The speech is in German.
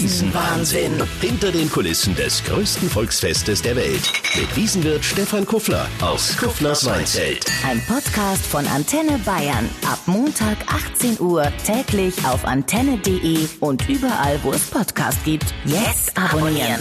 Wahnsinn. Hinter den Kulissen des größten Volksfestes der Welt. Mit Wiesenwirt Stefan Kuffler aus Kufflers Weinzelt. Ein Podcast von Antenne Bayern. Ab Montag 18 Uhr täglich auf antenne.de und überall, wo es Podcast gibt. Jetzt abonnieren.